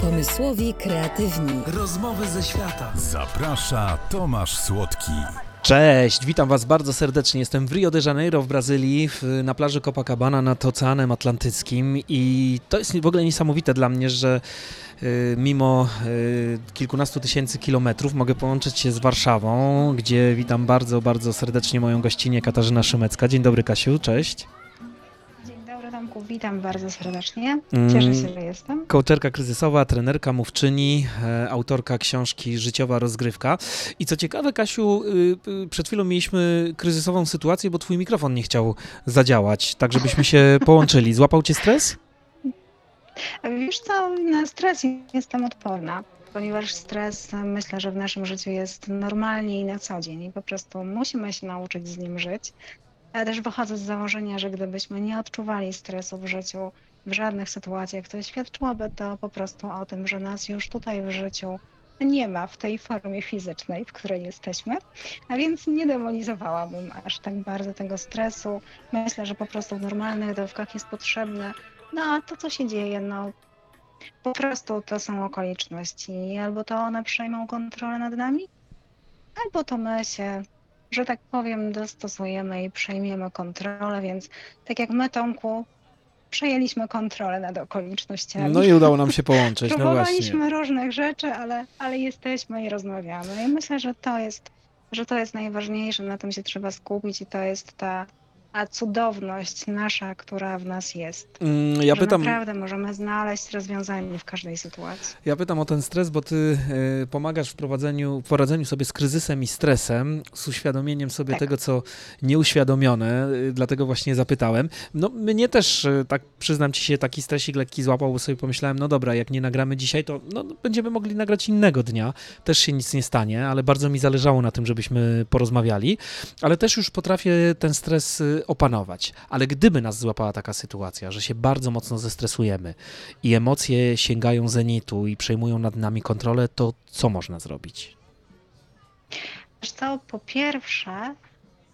Pomysłowi kreatywni. Rozmowy ze świata. Zaprasza Tomasz Słodki. Cześć, witam Was bardzo serdecznie. Jestem w Rio de Janeiro w Brazylii, w, na plaży Copacabana nad Oceanem Atlantyckim i to jest w ogóle niesamowite dla mnie, że y, mimo y, kilkunastu tysięcy kilometrów mogę połączyć się z Warszawą, gdzie witam bardzo, bardzo serdecznie moją gościnię Katarzyna Szymecka. Dzień dobry Kasiu, cześć. Tomku, witam bardzo serdecznie. Mm. Cieszę się, że jestem. Kołczerka kryzysowa, trenerka, mówczyni, e, autorka książki Życiowa rozgrywka. I co ciekawe, Kasiu, y, y, przed chwilą mieliśmy kryzysową sytuację, bo twój mikrofon nie chciał zadziałać, tak żebyśmy się połączyli. Złapał cię stres? Wiesz co, na stres jestem odporna, ponieważ stres myślę, że w naszym życiu jest normalnie i na co dzień i po prostu musimy się nauczyć z nim żyć. Ja też wychodzę z założenia, że gdybyśmy nie odczuwali stresu w życiu, w żadnych sytuacjach, to świadczyłoby to po prostu o tym, że nas już tutaj w życiu nie ma w tej formie fizycznej, w której jesteśmy, a więc nie demonizowałabym aż tak bardzo tego stresu. Myślę, że po prostu w normalnych dawkach jest potrzebne. No a to, co się dzieje, no po prostu to są okoliczności. Albo to one przejmą kontrolę nad nami, albo to my się, że tak powiem, dostosujemy i przejmiemy kontrolę, więc tak jak my, Tomku, przejęliśmy kontrolę nad okolicznościami. No i udało nam się połączyć, no. Próbowaliśmy różnych rzeczy, ale, ale jesteśmy i rozmawiamy. I myślę, że to jest, że to jest najważniejsze, na tym się trzeba skupić i to jest ta, ta cudowność nasza, która w nas jest. Mm, Ja że pytam, naprawdę możemy znaleźć rozwiązanie w każdej sytuacji. ja pytam o ten stres, bo ty e, pomagasz w prowadzeniu, w poradzeniu sobie z kryzysem i stresem, z uświadomieniem sobie Tak. tego, co nieuświadomione, e, dlatego właśnie zapytałem. No mnie też, e, tak przyznam ci się, taki stresik lekki złapał, bo sobie pomyślałem, no dobra, jak nie nagramy dzisiaj, to no, będziemy mogli nagrać innego dnia, też się nic nie stanie, ale bardzo mi zależało na tym, żebyśmy porozmawiali, ale też już potrafię ten stres y, opanować. Ale gdyby nas złapała taka sytuacja, że się bardzo mocno zestresujemy i emocje sięgają zenitu i przejmują nad nami kontrolę, to co można zrobić? Wiesz co, po pierwsze,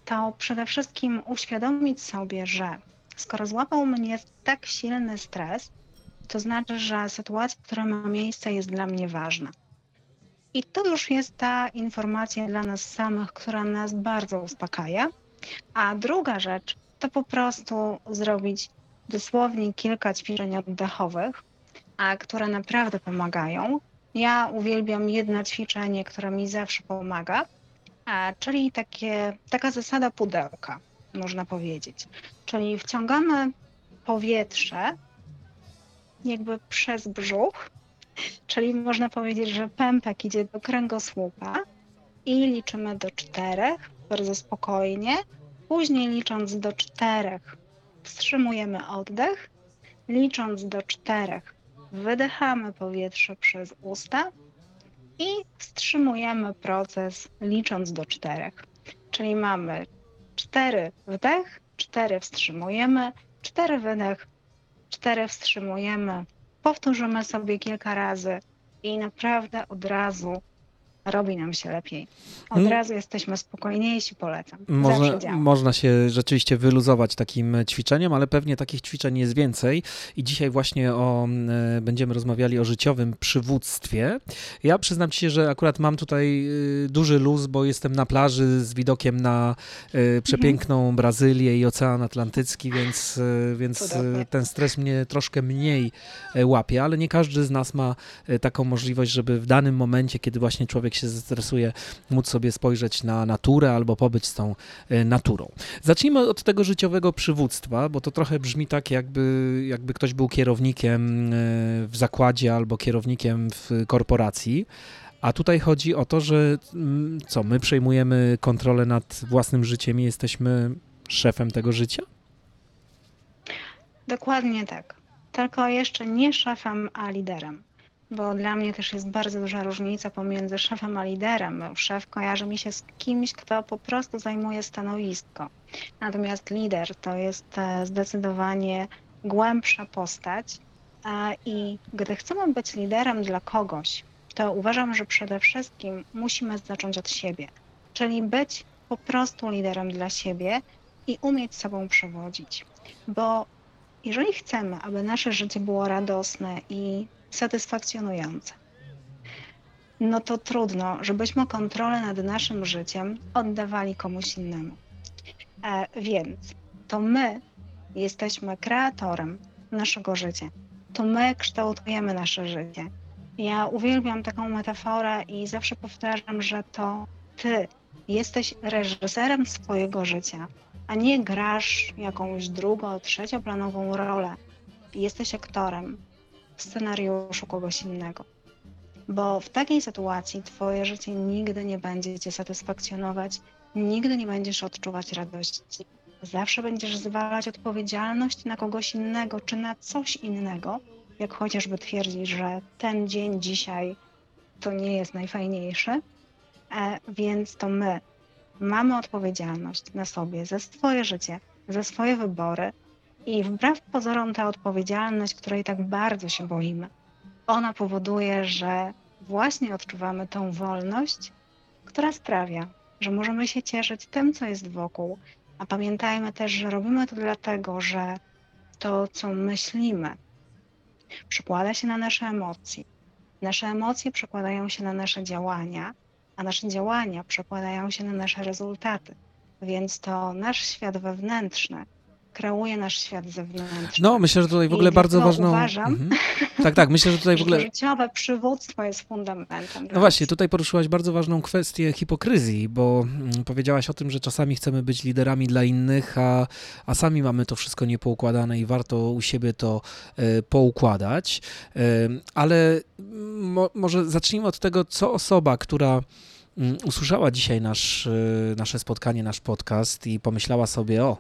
to przede wszystkim uświadomić sobie, że skoro złapał mnie tak silny stres, to znaczy, że sytuacja, która ma miejsce, jest dla mnie ważna. I to już jest ta informacja dla nas samych, która nas bardzo uspokaja. A druga rzecz to po prostu zrobić dosłownie kilka ćwiczeń oddechowych, a które naprawdę pomagają. Ja uwielbiam jedno ćwiczenie, które mi zawsze pomaga, a, czyli takie, taka zasada pudełka, można powiedzieć. Czyli wciągamy powietrze jakby przez brzuch, czyli można powiedzieć, że pępek idzie do kręgosłupa i liczymy do czterech bardzo spokojnie. Później licząc do czterech wstrzymujemy oddech, licząc do czterech wydychamy powietrze przez usta i wstrzymujemy proces licząc do czterech. Czyli mamy cztery wdech, cztery wstrzymujemy, cztery wydech, cztery wstrzymujemy. Powtórzymy sobie kilka razy i naprawdę od razu robi nam się lepiej. Od Mm. razu jesteśmy spokojniejsi, polecam. Można, można się rzeczywiście wyluzować takim ćwiczeniem, ale pewnie takich ćwiczeń jest więcej. I dzisiaj właśnie o, e, będziemy rozmawiali o życiowym przywództwie. Ja przyznam ci się, że akurat mam tutaj e, duży luz, bo jestem na plaży z widokiem na e, przepiękną Brazylię i Ocean Atlantycki, więc, e, więc e, Cudownie. ten stres mnie troszkę mniej e, łapie, ale nie każdy z nas ma e, taką możliwość, żeby w danym momencie, kiedy właśnie człowiek się zestresuje, móc sobie spojrzeć na naturę albo pobyć z tą e, naturą. Zacznijmy od tego życiowego przywództwa, bo to trochę brzmi tak, jakby, jakby ktoś był kierownikiem e, w zakładzie albo kierownikiem w korporacji. A tutaj chodzi o to, że mm, co, my przejmujemy kontrolę nad własnym życiem i jesteśmy szefem tego życia? Dokładnie tak. Tylko jeszcze nie szefem, a liderem. Bo dla mnie też jest bardzo duża różnica pomiędzy szefem a liderem. Szef kojarzy mi się z kimś, kto po prostu zajmuje stanowisko. Natomiast lider to jest e, zdecydowanie głębsza postać. e, I gdy chcemy być liderem dla kogoś, to uważam, że przede wszystkim musimy zacząć od siebie. Czyli być po prostu liderem dla siebie i umieć sobą przewodzić. Bo jeżeli chcemy, aby nasze życie było radosne i satysfakcjonujące, no to trudno, żebyśmy kontrolę nad naszym życiem oddawali komuś innemu. E, więc to my jesteśmy kreatorem naszego życia. To my kształtujemy nasze życie. Ja uwielbiam taką metaforę i zawsze powtarzam, że to ty jesteś reżyserem swojego życia, a nie grasz jakąś drugą, trzecioplanową rolę. Jesteś aktorem scenariuszu kogoś innego. Bo w takiej sytuacji twoje życie nigdy nie będzie cię satysfakcjonować, nigdy nie będziesz odczuwać radości. Zawsze będziesz zwalać odpowiedzialność na kogoś innego czy na coś innego, jak chociażby twierdzić, że ten dzień dzisiaj to nie jest najfajniejszy, e, więc to my mamy odpowiedzialność na sobie za swoje życie, za swoje wybory i wbrew pozorom ta odpowiedzialność, której tak bardzo się boimy, ona powoduje, że właśnie odczuwamy tą wolność, która sprawia, że możemy się cieszyć tym, co jest wokół, a pamiętajmy też, że robimy to dlatego, że to, co myślimy, przekłada się na nasze emocje. Nasze emocje przekładają się na nasze działania, a nasze działania przekładają się na nasze rezultaty. Więc to nasz świat wewnętrzny kreuje nasz świat zewnętrzny. No, myślę, że tutaj w I ogóle bardzo dlatego ważną... uważam, Mhm. Tak, tak, myślę, że tutaj w ogóle... życiowe przywództwo jest fundamentem. No właśnie, tutaj poruszyłaś bardzo ważną kwestię hipokryzji, bo mm, powiedziałaś o tym, że czasami chcemy być liderami dla innych, a, a sami mamy to wszystko niepoukładane i warto u siebie to e, poukładać. E, ale mo, może zacznijmy od tego, co osoba, która mm, usłyszała dzisiaj nasz, e, nasze spotkanie, nasz podcast i pomyślała sobie, o,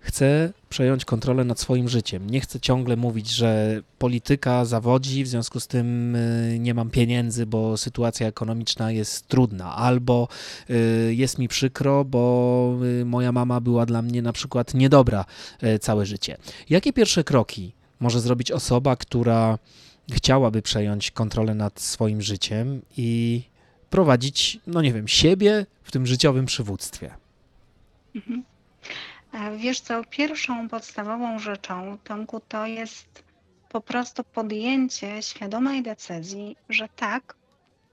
chcę przejąć kontrolę nad swoim życiem. Nie chcę ciągle mówić, że polityka zawodzi, w związku z tym y, nie mam pieniędzy, bo sytuacja ekonomiczna jest trudna, albo y, jest mi przykro, bo y, moja mama była dla mnie na przykład niedobra całe życie. Jakie pierwsze kroki może zrobić osoba, która chciałaby przejąć kontrolę nad swoim życiem i prowadzić, no nie wiem, siebie w tym życiowym przywództwie? Mhm. Wiesz co, pierwszą podstawową rzeczą, Tomku, to jest po prostu podjęcie świadomej decyzji, że tak,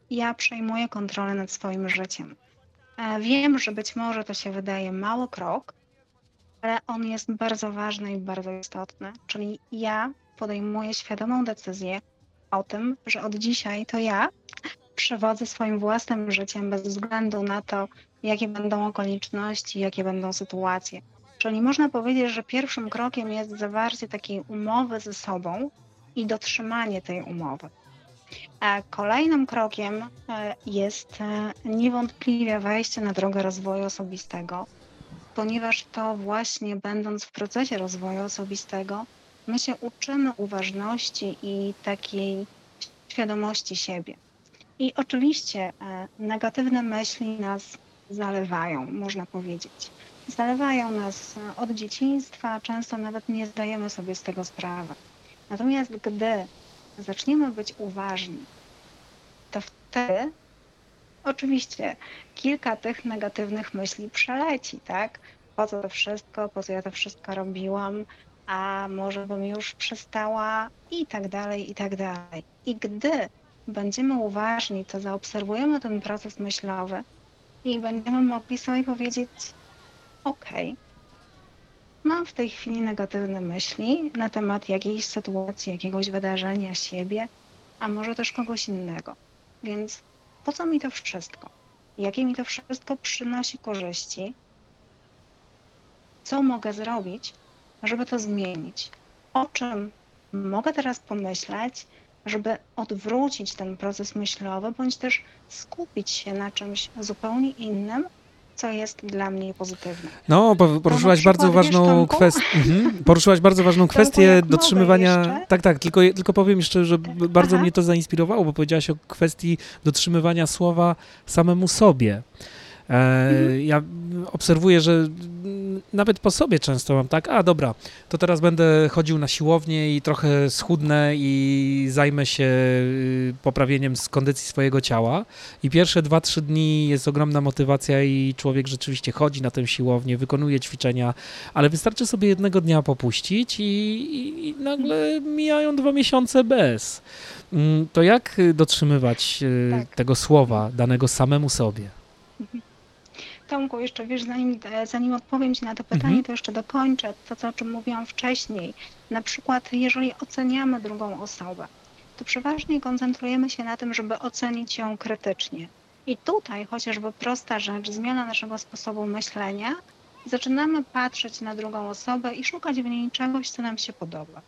ja przejmuję kontrolę nad swoim życiem. E, Wiem, że być może to się wydaje mały krok, ale on jest bardzo ważny i bardzo istotny. Czyli ja podejmuję świadomą decyzję o tym, że od dzisiaj to ja przewodzę swoim własnym życiem bez względu na to, jakie będą okoliczności, jakie będą sytuacje. Czyli można powiedzieć, że pierwszym krokiem jest zawarcie takiej umowy ze sobą i dotrzymanie tej umowy. A kolejnym krokiem e, jest e, niewątpliwie wejście na drogę rozwoju osobistego, ponieważ to właśnie będąc w procesie rozwoju osobistego, my się uczymy uważności i takiej świadomości siebie. I oczywiście e, negatywne myśli nas zalewają, można powiedzieć. Zalewają nas od dzieciństwa, często nawet nie zdajemy sobie z tego sprawy. Natomiast gdy zaczniemy być uważni, to wtedy oczywiście kilka tych negatywnych myśli przeleci, tak? Po co to wszystko, po co ja to wszystko robiłam, a może bym już przestała i tak dalej, i tak dalej. I gdy będziemy uważni, to zaobserwujemy ten proces myślowy i będziemy mogli sobie powiedzieć, ok, mam w tej chwili negatywne myśli na temat jakiejś sytuacji, jakiegoś wydarzenia, siebie, a może też kogoś innego. Więc po co mi to wszystko? Jakie mi to wszystko przynosi korzyści? Co mogę zrobić, żeby to zmienić? O czym mogę teraz pomyśleć, żeby odwrócić ten proces myślowy, bądź też skupić się na czymś zupełnie innym, co jest dla mnie pozytywne. No, po- poruszyłaś przykład, bardzo ważną kwestię. Mhm. Poruszyłaś bardzo ważną kwestię dotrzymywania. jeszcze? Tak, tak, tylko, tylko powiem jeszcze, że b- bardzo Aha. mnie to zainspirowało, bo powiedziałaś o kwestii dotrzymywania słowa samemu sobie. E, Mhm. Ja obserwuję, że nawet po sobie często mam tak, a dobra, to teraz będę chodził na siłownię i trochę schudnę i zajmę się y, poprawieniem z kondycji swojego ciała. I pierwsze 2-3 dni jest ogromna motywacja i człowiek rzeczywiście chodzi na tę siłownię, wykonuje ćwiczenia, ale wystarczy sobie jednego dnia popuścić i, i, i nagle mijają dwa miesiące bez. Mm, To jak dotrzymywać y, Tak. tego słowa danego samemu sobie? Tomku, jeszcze wiesz, zanim, zanim odpowiem Ci na to pytanie, Mhm. to jeszcze dokończę to, co, o czym mówiłam wcześniej. Na przykład, jeżeli oceniamy drugą osobę, to przeważnie koncentrujemy się na tym, żeby ocenić ją krytycznie. I tutaj chociażby prosta rzecz, zmiana naszego sposobu myślenia, zaczynamy patrzeć na drugą osobę i szukać w niej czegoś, co nam się podoba.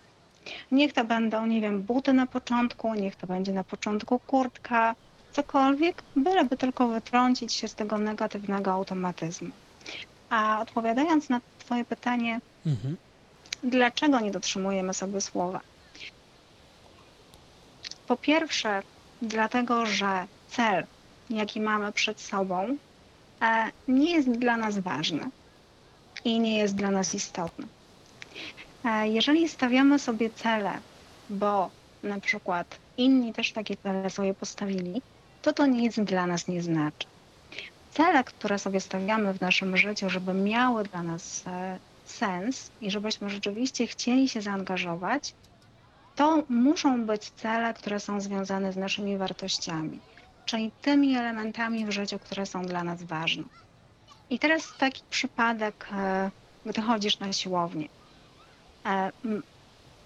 Niech to będą, nie wiem, buty na początku, niech to będzie na początku kurtka, cokolwiek, byleby tylko wytrącić się z tego negatywnego automatyzmu. A odpowiadając na Twoje pytanie, Mhm. dlaczego nie dotrzymujemy sobie słowa? Po pierwsze, dlatego, że cel, jaki mamy przed sobą, e, nie jest dla nas ważny i nie jest dla nas istotny. E, Jeżeli stawiamy sobie cele, bo na przykład inni też takie cele sobie postawili, to to nic dla nas nie znaczy. Cele, które sobie stawiamy w naszym życiu, żeby miały dla nas e, sens i żebyśmy rzeczywiście chcieli się zaangażować, to muszą być cele, które są związane z naszymi wartościami, czyli tymi elementami w życiu, które są dla nas ważne. I teraz taki przypadek, e, gdy chodzisz na siłownię. E,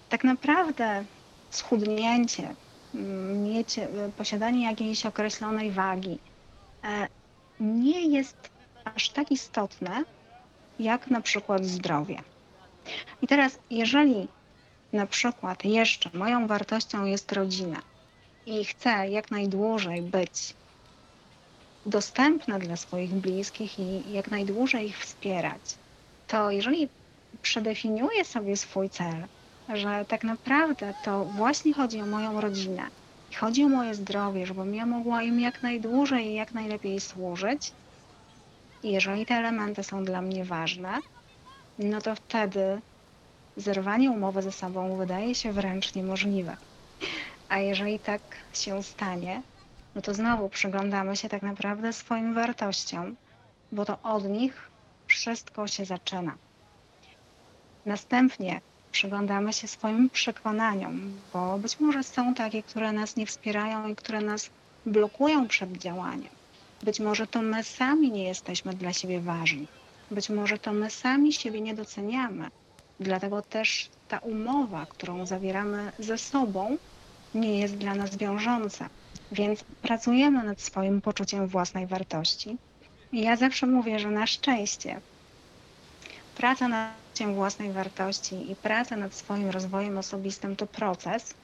Tak naprawdę schudnięcie, mieć, e, posiadanie jakiejś określonej wagi e, nie jest aż tak istotne, jak na przykład zdrowie. I teraz, jeżeli na przykład jeszcze moją wartością jest rodzina i chcę jak najdłużej być dostępna dla swoich bliskich i jak najdłużej ich wspierać, to jeżeli przedefiniuję sobie swój cel, że tak naprawdę to właśnie chodzi o moją rodzinę chodzi o moje zdrowie, żebym ja mogła im jak najdłużej i jak najlepiej służyć, i jeżeli te elementy są dla mnie ważne, no to wtedy zerwanie umowy ze sobą wydaje się wręcz niemożliwe. A jeżeli tak się stanie, no to znowu przyglądamy się tak naprawdę swoim wartościom, bo to od nich wszystko się zaczyna. Następnie przyglądamy się swoim przekonaniom, bo być może są takie, które nas nie wspierają i które nas blokują przed działaniem. Być może to my sami nie jesteśmy dla siebie ważni. Być może to my sami siebie nie doceniamy. Dlatego też ta umowa, którą zawieramy ze sobą, nie jest dla nas wiążąca. Więc pracujemy nad swoim poczuciem własnej wartości. I ja zawsze mówię, że na szczęście praca nad poczuciem własnej wartości i praca nad swoim rozwojem osobistym to proces,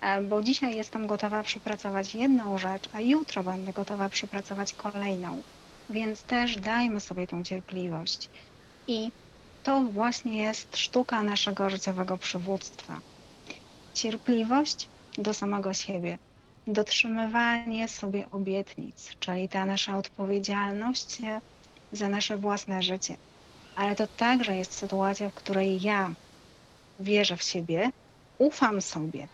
e, bo dzisiaj jestem gotowa przepracować jedną rzecz, a jutro będę gotowa przepracować kolejną. Więc też dajmy sobie tą cierpliwość. I to właśnie jest sztuka naszego życiowego przywództwa. Cierpliwość do samego siebie, dotrzymywanie sobie obietnic, czyli ta nasza odpowiedzialność za nasze własne życie. Ale to także jest sytuacja, w której ja wierzę w siebie, ufam sobie,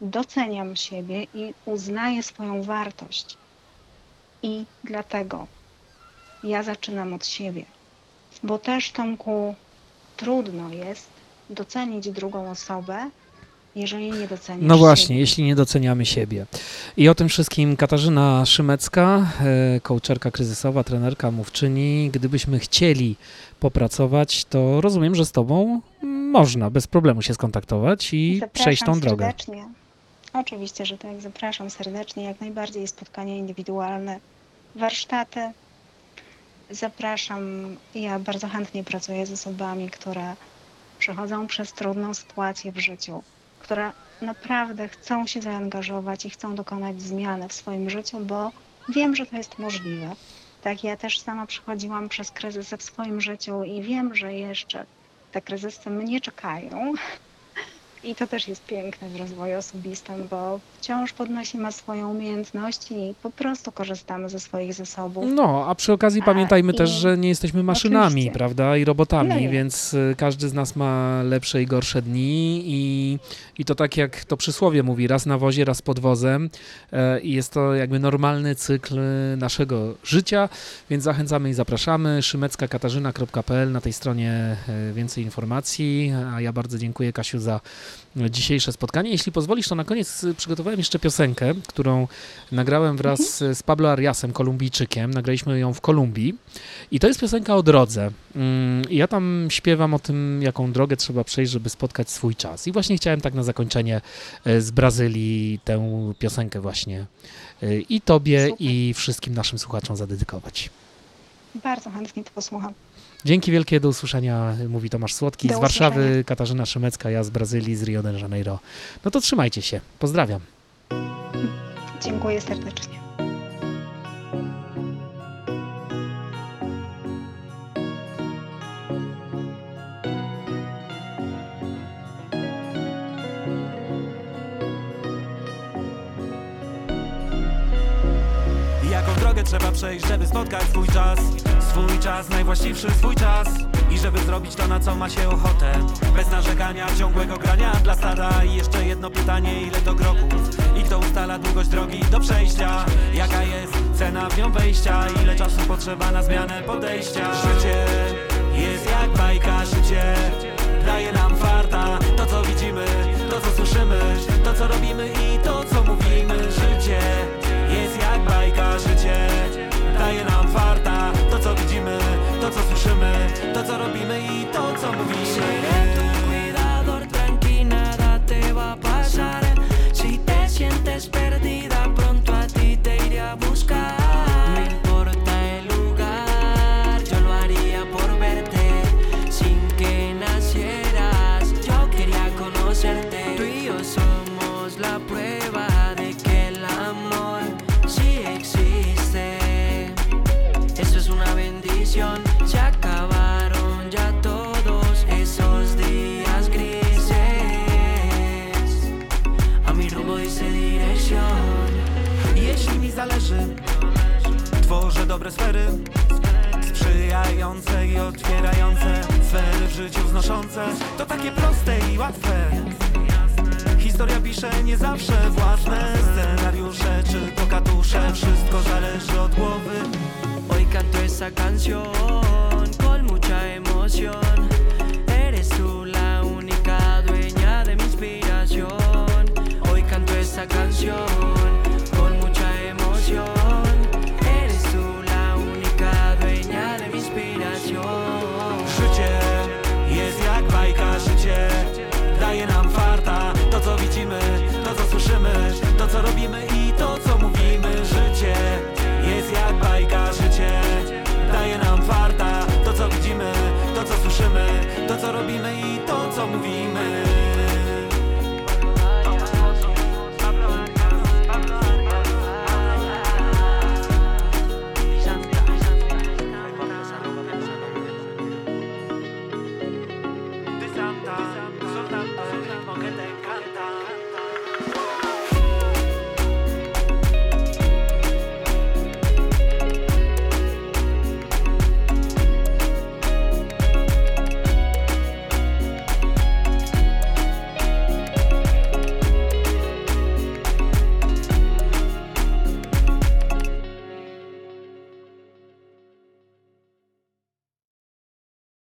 doceniam siebie i uznaję swoją wartość. I dlatego ja zaczynam od siebie, bo też Tomku trudno jest docenić drugą osobę, jeżeli nie docenisz No właśnie, siebie. jeśli nie doceniamy siebie. I o tym wszystkim Katarzyna Szymecka, e, coacherka kryzysowa, trenerka, mówczyni. Gdybyśmy chcieli popracować, to rozumiem, że z Tobą można bez problemu się skontaktować i Zapraszam przejść tą drogę. serdecznie. Oczywiście, że tak. Zapraszam serdecznie. Jak najbardziej spotkania indywidualne, warsztaty. Zapraszam. Ja bardzo chętnie pracuję z osobami, które przechodzą przez trudną sytuację w życiu, które naprawdę chcą się zaangażować i chcą dokonać zmiany w swoim życiu, bo wiem, że to jest możliwe. Tak, ja też sama przechodziłam przez kryzysy w swoim życiu i wiem, że jeszcze te kryzysy mnie czekają. I to też jest piękne w rozwoju osobistym, bo wciąż podnosimy swoje umiejętności i po prostu korzystamy ze swoich zasobów. No, a przy okazji A, pamiętajmy i- też, że nie jesteśmy maszynami, Oczywiście. prawda, i robotami, No więc y, każdy z nas ma lepsze i gorsze dni i, i to tak jak to przysłowie mówi, raz na wozie, raz pod wozem e, i jest to jakby normalny cykl y, naszego życia, więc zachęcamy i zapraszamy. szymecka-katarzyna.pl na tej stronie e, więcej informacji, a ja bardzo dziękuję Kasiu za dzisiejsze spotkanie. Jeśli pozwolisz, to na koniec y, przygotowałem jeszcze piosenkę, którą nagrałem wraz z Pablo Ariasem, Kolumbijczykiem. Nagraliśmy ją w Kolumbii. I to jest piosenka o drodze. Mm, ja tam śpiewam o tym, jaką drogę trzeba przejść, żeby spotkać swój czas. I właśnie chciałem tak na zakończenie e, z Brazylii tę piosenkę właśnie e, i tobie, Super. i wszystkim naszym słuchaczom zadedykować. Bardzo chętnie to posłucham. Dzięki wielkie, do usłyszenia, mówi Tomasz Słodki. Do z Warszawy usłyszenia. Katarzyna Szymecka, ja z Brazylii, z Rio de Janeiro. No to trzymajcie się. Pozdrawiam. Dziękuję serdecznie. Drogę trzeba przejść, żeby spotkać swój czas. Swój czas, najwłaściwszy swój czas. I żeby zrobić to, na co ma się ochotę. Bez narzekania, ciągłego grania dla stada. I jeszcze jedno pytanie, ile to kroków? I kto ustala długość drogi do przejścia? Jaka jest cena w nią wejścia? Ile czasu potrzeba na zmianę podejścia? Życie jest jak bajka, życie Daje nam farta, to co widzimy, to co słyszymy To co robimy i to sfery Sprzyjające i otwierające Sfery w życiu wznoszące. To takie proste i łatwe. Historia pisze nie zawsze własne. Scenariusze Czy to katusze, wszystko zależy od głowy. Hoy canto esa canción con mucha emoción. Eres tú la única dueña de mi inspiración. Hoy canto esa canción